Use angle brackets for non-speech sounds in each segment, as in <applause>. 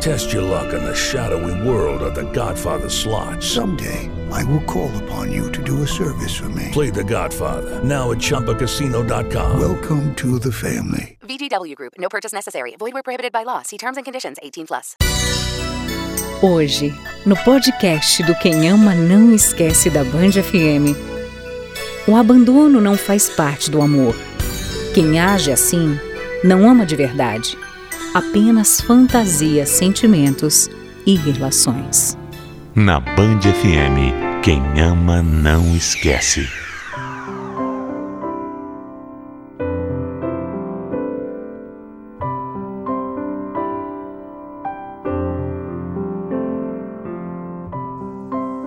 Test your luck in the shadowy world of The Godfather slot. Someday, I will call upon you to do a service for me. Play The Godfather now at ChumbaCasino.com. Welcome to the family. VGW Group. No purchase necessary. Void where prohibited by law. See terms and conditions. 18 plus. Hoje, no podcast do Quem Ama Não Esquece da Band FM, o abandono não faz parte do amor. Quem age assim não ama de verdade, apenas fantasia sentimentos e relações. Na Band FM, quem ama não esquece.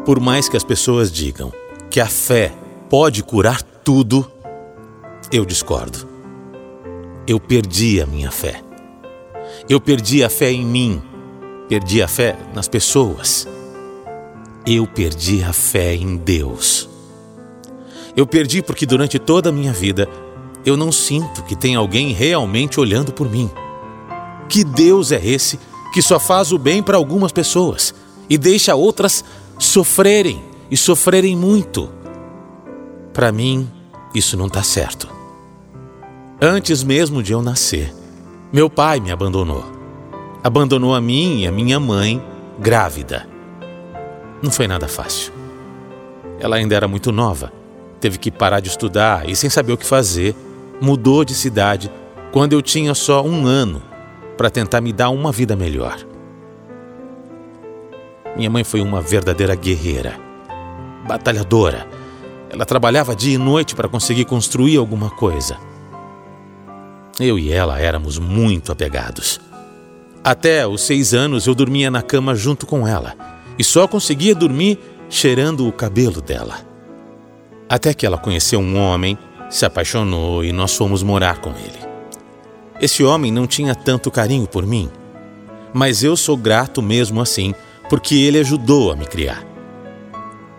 Por mais que as pessoas digam que a fé pode curar tudo, eu discordo. Eu perdi a minha fé. Eu perdi a fé em mim, perdi a fé nas pessoas. Eu perdi a fé em Deus. Eu perdi porque durante toda a minha vida eu não sinto que tem alguém realmente olhando por mim. Que Deus é esse que só faz o bem para algumas pessoas e deixa outras sofrerem e sofrerem muito? Para mim, isso não está certo. Antes mesmo de eu nascer, meu pai me abandonou. Abandonou a mim e a minha mãe grávida. Não foi nada fácil. Ela ainda era muito nova, teve que parar de estudar e, sem saber o que fazer, mudou de cidade quando eu tinha só um ano para tentar me dar uma vida melhor. Minha mãe foi uma verdadeira guerreira, batalhadora. Ela trabalhava dia e noite para conseguir construir alguma coisa. Eu e ela éramos muito apegados. Até os seis anos eu dormia na cama junto com ela e só conseguia dormir cheirando o cabelo dela. Até que ela conheceu um homem, se apaixonou e nós fomos morar com ele. Esse homem não tinha tanto carinho por mim, mas eu sou grato mesmo assim, porque ele ajudou a me criar.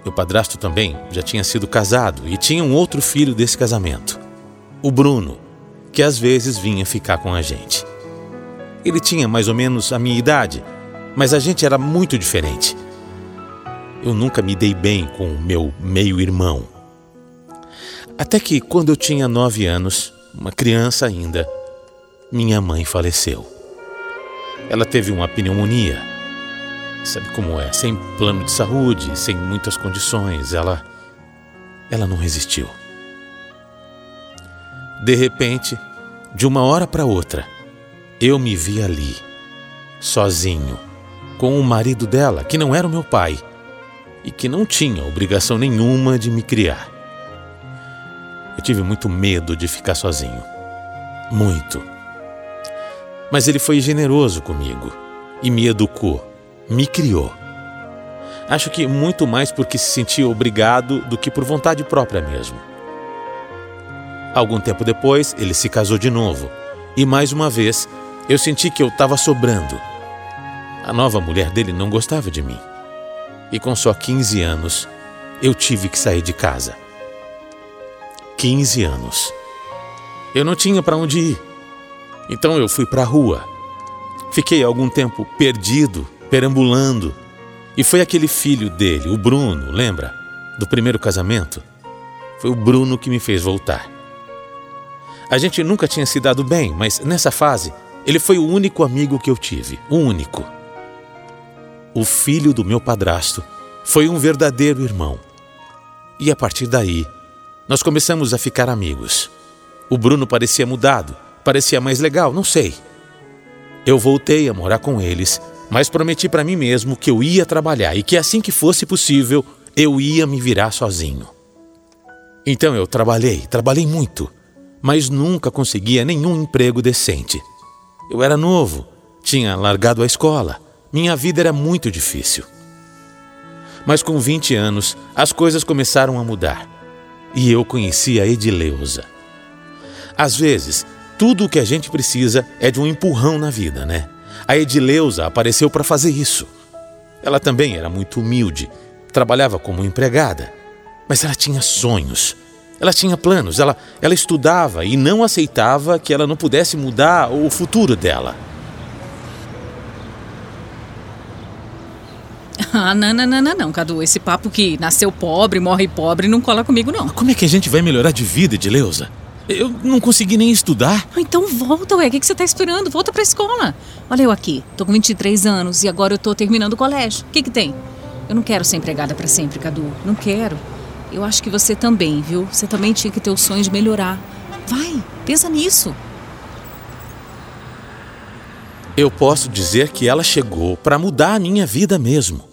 Meu padrasto também já tinha sido casado e tinha um outro filho desse casamento, o Bruno, que às vezes vinha ficar com a gente. Ele tinha mais ou menos a minha idade, mas a gente era muito diferente. Eu nunca me dei bem com o meu meio-irmão. Até que, quando eu tinha nove anos, uma criança ainda, minha mãe faleceu. Ela teve uma pneumonia. Sabe como é? Sem plano de saúde, sem muitas condições, ela. Ela não resistiu. De repente, de uma hora para outra, eu me vi ali, sozinho, com o marido dela, que não era o meu pai e que não tinha obrigação nenhuma de me criar. Eu tive muito medo de ficar sozinho. Muito. Mas ele foi generoso comigo e me educou, me criou. Acho que muito mais porque se sentia obrigado do que por vontade própria mesmo. Algum tempo depois, ele se casou de novo. E mais uma vez, eu senti que eu estava sobrando. A nova mulher dele não gostava de mim. E com só 15 anos, eu tive que sair de casa. 15 anos. Eu não tinha para onde ir. Então eu fui para a rua. Fiquei algum tempo perdido, perambulando. E foi aquele filho dele, o Bruno, lembra? Do primeiro casamento? Foi o Bruno que me fez voltar. A gente nunca tinha se dado bem, mas nessa fase, ele foi o único amigo que eu tive, o único. O filho do meu padrasto foi um verdadeiro irmão. E a partir daí, nós começamos a ficar amigos. O Bruno parecia mudado, parecia mais legal, não sei. Eu voltei a morar com eles, mas prometi para mim mesmo que eu ia trabalhar e que assim que fosse possível, eu ia me virar sozinho. Então eu trabalhei, trabalhei muito, mas nunca conseguia nenhum emprego decente. Eu era novo, tinha largado a escola, minha vida era muito difícil. Mas com 20 anos, as coisas começaram a mudar. E eu conheci a Edileuza. Às vezes, tudo o que a gente precisa é de um empurrão na vida, né? A Edileuza apareceu para fazer isso. Ela também era muito humilde, trabalhava como empregada, mas ela tinha sonhos. Ela tinha planos, ela, ela estudava e não aceitava que ela não pudesse mudar o futuro dela. <laughs> Ah, não, não, não, não, não, Cadu. Esse papo que nasceu pobre, morre pobre, não cola comigo, não. Como é que a gente vai melhorar de vida, Edileuza? Eu não consegui nem estudar. Então volta, ué. O que, que você tá esperando? Volta pra escola. Olha eu aqui. Tô com 23 anos e agora eu tô terminando o colégio. O que que tem? Eu não quero ser empregada para sempre, Cadu. Não quero. Eu acho que você também, viu? Você também tinha que ter o sonho de melhorar. Vai, pensa nisso. Eu posso dizer que ela chegou para mudar a minha vida mesmo.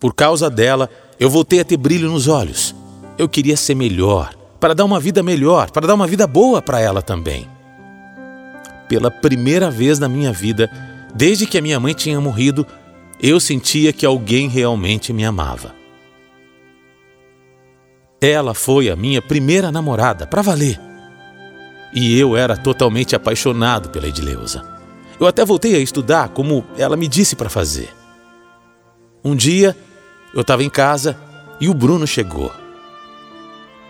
Por causa dela, eu voltei a ter brilho nos olhos. Eu queria ser melhor, para dar uma vida melhor, para dar uma vida boa para ela também. Pela primeira vez na minha vida, desde que a minha mãe tinha morrido, eu sentia que alguém realmente me amava. Ela foi a minha primeira namorada, para valer. E eu era totalmente apaixonado pela Edileuza. Eu até voltei a estudar como ela me disse para fazer. Um dia, eu estava em casa e o Bruno chegou.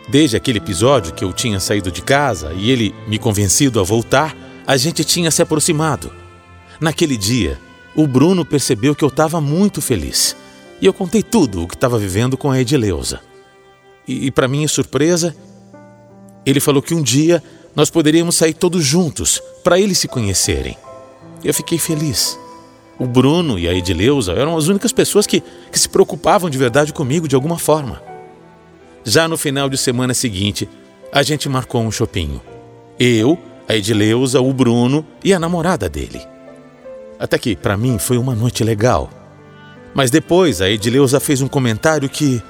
Desde aquele episódio que eu tinha saído de casa e ele me convencido a voltar, a gente tinha se aproximado. Naquele dia, o Bruno percebeu que eu estava muito feliz e eu contei tudo o que estava vivendo com a Edileuza. E, e para minha surpresa, ele falou que um dia nós poderíamos sair todos juntos para eles se conhecerem. Eu fiquei feliz. O Bruno e a Edileuza eram as únicas pessoas que, que se preocupavam de verdade comigo de alguma forma. Já no final de semana seguinte, a gente marcou um chopinho. Eu, a Edileuza, o Bruno e a namorada dele. Até que, para mim, foi uma noite legal. Mas depois a Edileuza fez um comentário que.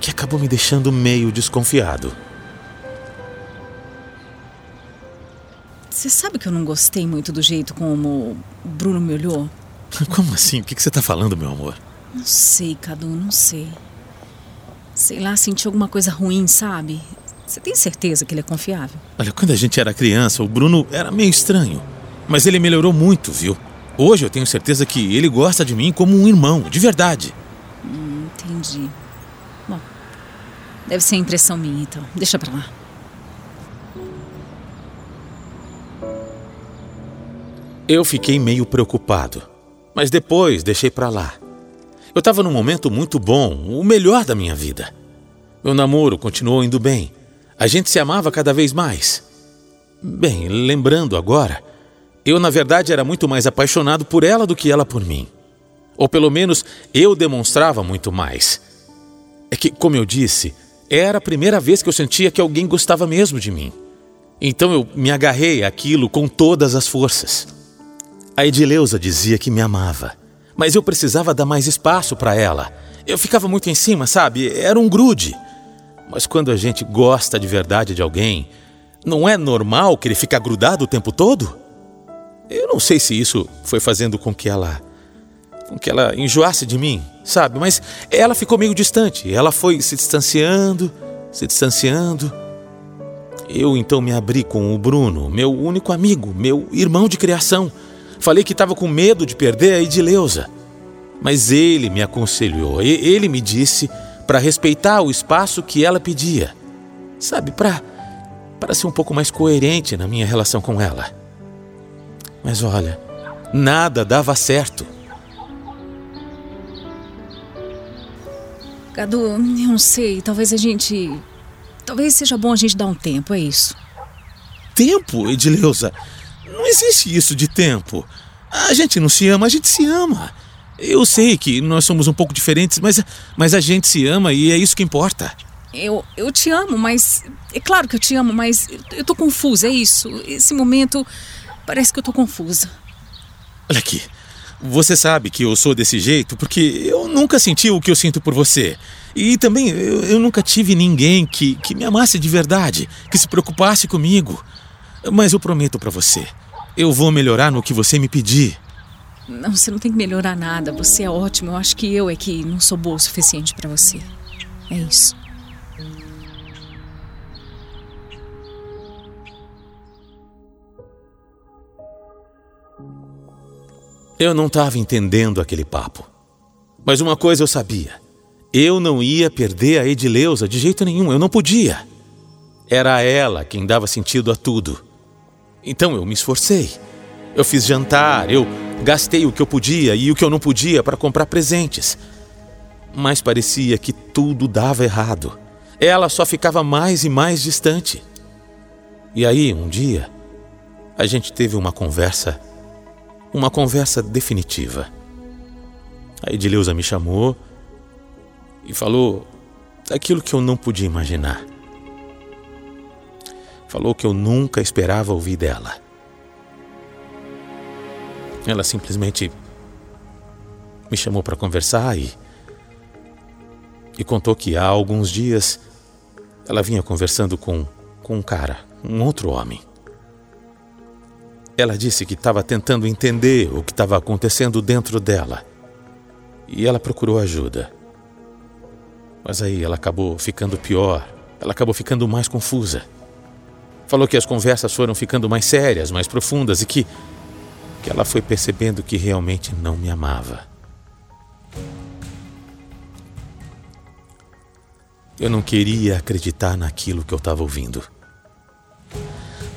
Que acabou me deixando meio desconfiado. Você sabe que eu não gostei muito do jeito como o Bruno me olhou? <laughs> Como assim? O que você está falando, meu amor? Não sei, Cadu, não sei. Sei lá, senti alguma coisa ruim, sabe? Você tem certeza que ele é confiável? Olha, quando a gente era criança, o Bruno era meio estranho. Mas ele melhorou muito, viu? Hoje eu tenho certeza que ele gosta de mim como um irmão, de verdade. Hum, entendi. Deve ser impressão minha, então. Deixa pra lá. Eu fiquei meio preocupado, mas depois deixei pra lá. Eu estava num momento muito bom, o melhor da minha vida. Meu namoro continuou indo bem. A gente se amava cada vez mais. Bem, lembrando agora, eu na verdade era muito mais apaixonado por ela do que ela por mim. Ou pelo menos eu demonstrava muito mais. É que, como eu disse, era a primeira vez que eu sentia que alguém gostava mesmo de mim. Então eu me agarrei àquilo com todas as forças. A Edileuza dizia que me amava, mas eu precisava dar mais espaço para ela. Eu ficava muito em cima, sabe? Era um grude. Mas quando a gente gosta de verdade de alguém, não é normal que ele fique grudado o tempo todo? Eu não sei se isso foi fazendo com que ela com que ela enjoasse de mim, sabe? Mas ela ficou meio distante. Ela foi se distanciando, se distanciando. Eu então me abri com o Bruno, meu único amigo, meu irmão de criação. Falei que estava com medo de perder a Edileuza. Mas ele me aconselhou, ele me disse para respeitar o espaço que ela pedia. Sabe, para para ser um pouco mais coerente na minha relação com ela. Mas olha, nada dava certo. Cadu, eu não sei, talvez a gente. Talvez seja bom a gente dar um tempo, é isso. Tempo, Edileuza? Não existe isso de tempo. A gente não se ama, a gente se ama. Eu sei que nós somos um pouco diferentes, mas, mas a gente se ama e é isso que importa. Eu, eu te amo, mas. É claro que eu te amo, mas eu tô confusa, é isso. Esse momento parece que eu tô confusa. Olha aqui. Você sabe que eu sou desse jeito porque eu nunca senti o que eu sinto por você. E também eu, eu nunca tive ninguém que, que me amasse de verdade, que se preocupasse comigo. Mas eu prometo para você, eu vou melhorar no que você me pedir. Não, você não tem que melhorar nada. Você é ótimo. Eu acho que eu é que não sou boa o suficiente para você. É isso. Eu não estava entendendo aquele papo. Mas uma coisa eu sabia. Eu não ia perder a Edileuza de jeito nenhum. Eu não podia. Era ela quem dava sentido a tudo. Então eu me esforcei. Eu fiz jantar, eu gastei o que eu podia e o que eu não podia para comprar presentes. Mas parecia que tudo dava errado. Ela só ficava mais e mais distante. E aí, um dia, a gente teve uma conversa uma conversa definitiva. A Edileuza me chamou e falou aquilo que eu não podia imaginar. Falou que eu nunca esperava ouvir dela. Ela simplesmente me chamou para conversar e, e contou que há alguns dias ela vinha conversando com, com um cara, um outro homem. Ela disse que estava tentando entender o que estava acontecendo dentro dela. E ela procurou ajuda. Mas aí ela acabou ficando pior. Ela acabou ficando mais confusa. Falou que as conversas foram ficando mais sérias, mais profundas e que que ela foi percebendo que realmente não me amava. Eu não queria acreditar naquilo que eu estava ouvindo.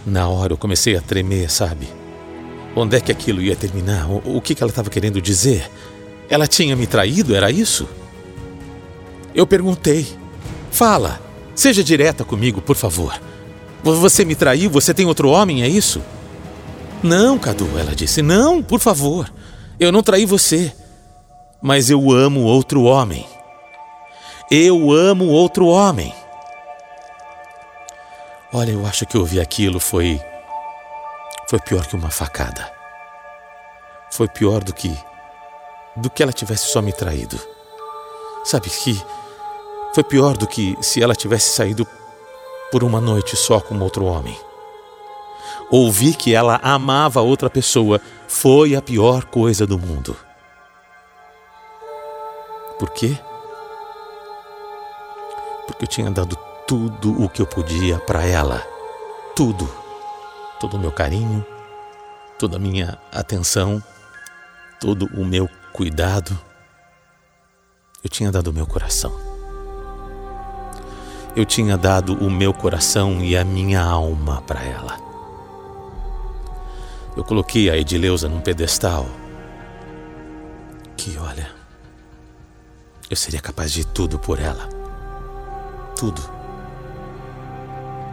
Na hora eu comecei a tremer, sabe? Onde é que aquilo ia terminar? O, o que, que ela estava querendo dizer? Ela tinha me traído, era isso? Eu perguntei. Fala, seja direta comigo, por favor. Você me traiu? Você tem outro homem, é isso? Não, Cadu, ela disse. Não, por favor. Eu não traí você. Mas eu amo outro homem. Eu amo outro homem. Olha, eu acho que ouvir aquilo foi. Foi pior que uma facada. Foi pior do que. do que ela tivesse só me traído. Sabe que. Foi pior do que se ela tivesse saído por uma noite só com outro homem. Ouvir que ela amava outra pessoa foi a pior coisa do mundo. Por quê? Porque eu tinha dado tudo o que eu podia para ela. Tudo. Todo o meu carinho, toda a minha atenção, todo o meu cuidado. Eu tinha dado o meu coração. Eu tinha dado o meu coração e a minha alma para ela. Eu coloquei a Edileuza num pedestal que, olha, eu seria capaz de tudo por ela. Tudo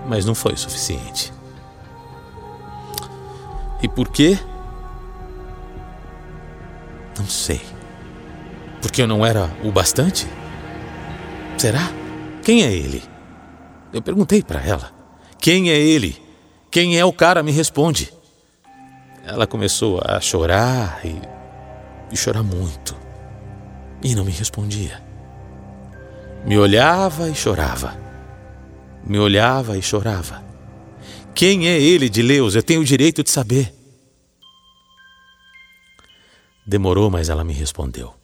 mas não foi o suficiente. E por quê? Não sei. Porque eu não era o bastante? Será? Quem é ele? Eu perguntei para ela. Quem é ele? Quem é o cara? Me responde. Ela começou a chorar e, e chorar muito. E não me respondia. Me olhava e chorava me olhava e chorava. Quem é ele, de Leus? Eu tenho o direito de saber. Demorou, mas ela me respondeu.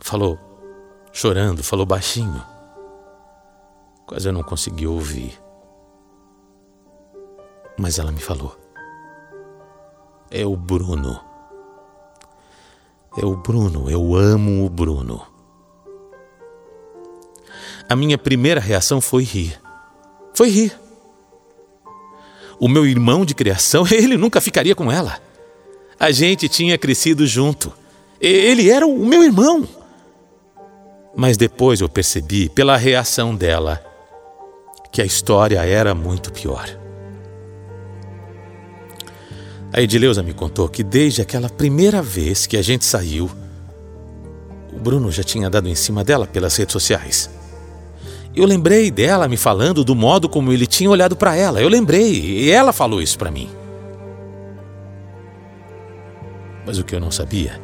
Falou, chorando, falou baixinho. Quase eu não consegui ouvir. Mas ela me falou. É o Bruno. É o Bruno, eu amo o Bruno. A minha primeira reação foi rir. Foi rir. O meu irmão de criação, <laughs> ele nunca ficaria com ela. A gente tinha crescido junto. Ele era o meu irmão. Mas depois eu percebi, pela reação dela, que a história era muito pior. A Edileuza me contou que desde aquela primeira vez que a gente saiu, o Bruno já tinha dado em cima dela pelas redes sociais. Eu lembrei dela me falando do modo como ele tinha olhado para ela. Eu lembrei, e ela falou isso para mim. Mas o que eu não sabia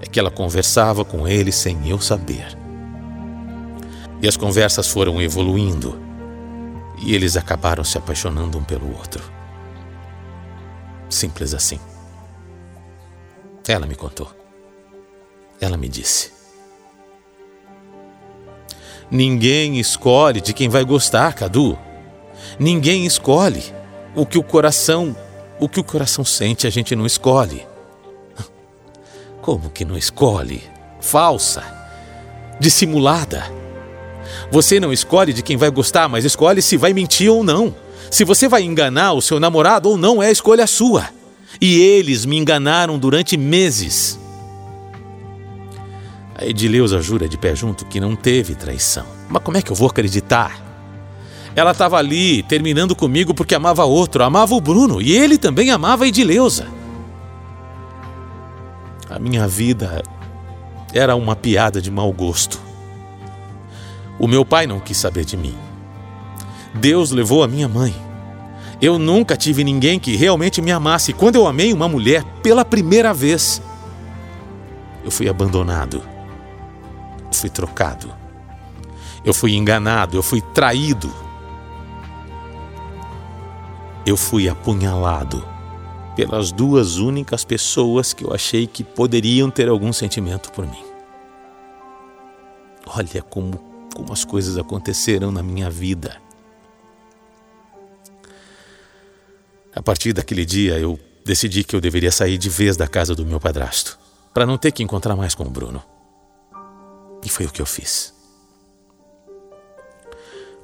é que ela conversava com ele sem eu saber. E as conversas foram evoluindo e eles acabaram se apaixonando um pelo outro. Simples assim. Ela me contou. Ela me disse. Ninguém escolhe de quem vai gostar, Cadu. Ninguém escolhe. O que o coração, o que o coração sente, a gente não escolhe. <laughs> Como que não escolhe? Falsa, dissimulada. Você não escolhe de quem vai gostar, mas escolhe se vai mentir ou não. Se você vai enganar o seu namorado ou não, é escolha sua. E eles me enganaram durante meses. A Edileuza jura de pé junto que não teve traição. Mas como é que eu vou acreditar? Ela estava ali terminando comigo porque amava outro, amava o Bruno e ele também amava a Edileuza. A minha vida era uma piada de mau gosto. O meu pai não quis saber de mim. Deus levou a minha mãe. Eu nunca tive ninguém que realmente me amasse. Quando eu amei uma mulher pela primeira vez, eu fui abandonado. Fui trocado. Eu fui enganado, eu fui traído. Eu fui apunhalado pelas duas únicas pessoas que eu achei que poderiam ter algum sentimento por mim. Olha como, como as coisas aconteceram na minha vida. A partir daquele dia, eu decidi que eu deveria sair de vez da casa do meu padrasto, para não ter que encontrar mais com o Bruno. E foi o que eu fiz.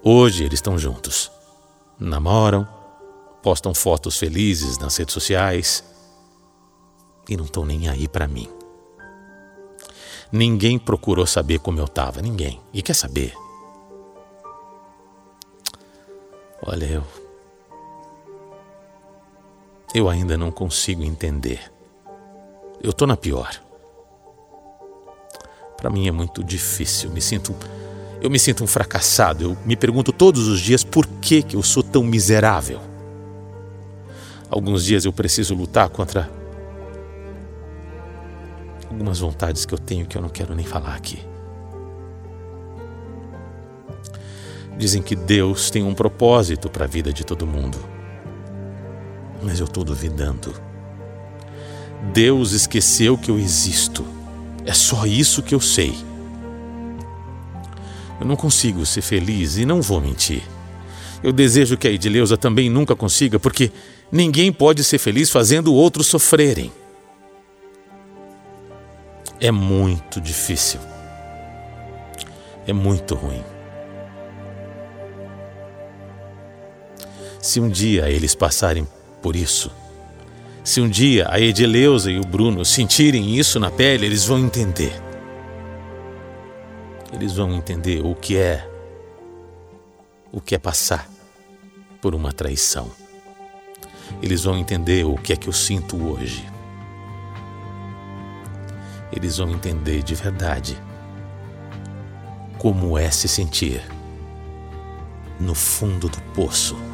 Hoje eles estão juntos. Namoram, postam fotos felizes nas redes sociais e não estão nem aí para mim. Ninguém procurou saber como eu estava, ninguém. E quer saber? Olha, eu. Eu ainda não consigo entender. Eu tô na pior. Para mim é muito difícil. Me sinto eu me sinto um fracassado. Eu me pergunto todos os dias por que que eu sou tão miserável. Alguns dias eu preciso lutar contra algumas vontades que eu tenho que eu não quero nem falar aqui. Dizem que Deus tem um propósito para a vida de todo mundo. Mas eu estou duvidando. Deus esqueceu que eu existo. É só isso que eu sei. Eu não consigo ser feliz e não vou mentir. Eu desejo que a Edileuza também nunca consiga, porque ninguém pode ser feliz fazendo outros sofrerem. É muito difícil. É muito ruim. Se um dia eles passarem por isso, se um dia a Edileuza e o Bruno sentirem isso na pele, eles vão entender. Eles vão entender o que é o que é passar por uma traição. Eles vão entender o que é que eu sinto hoje. Eles vão entender de verdade como é se sentir no fundo do poço.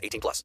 18 plus.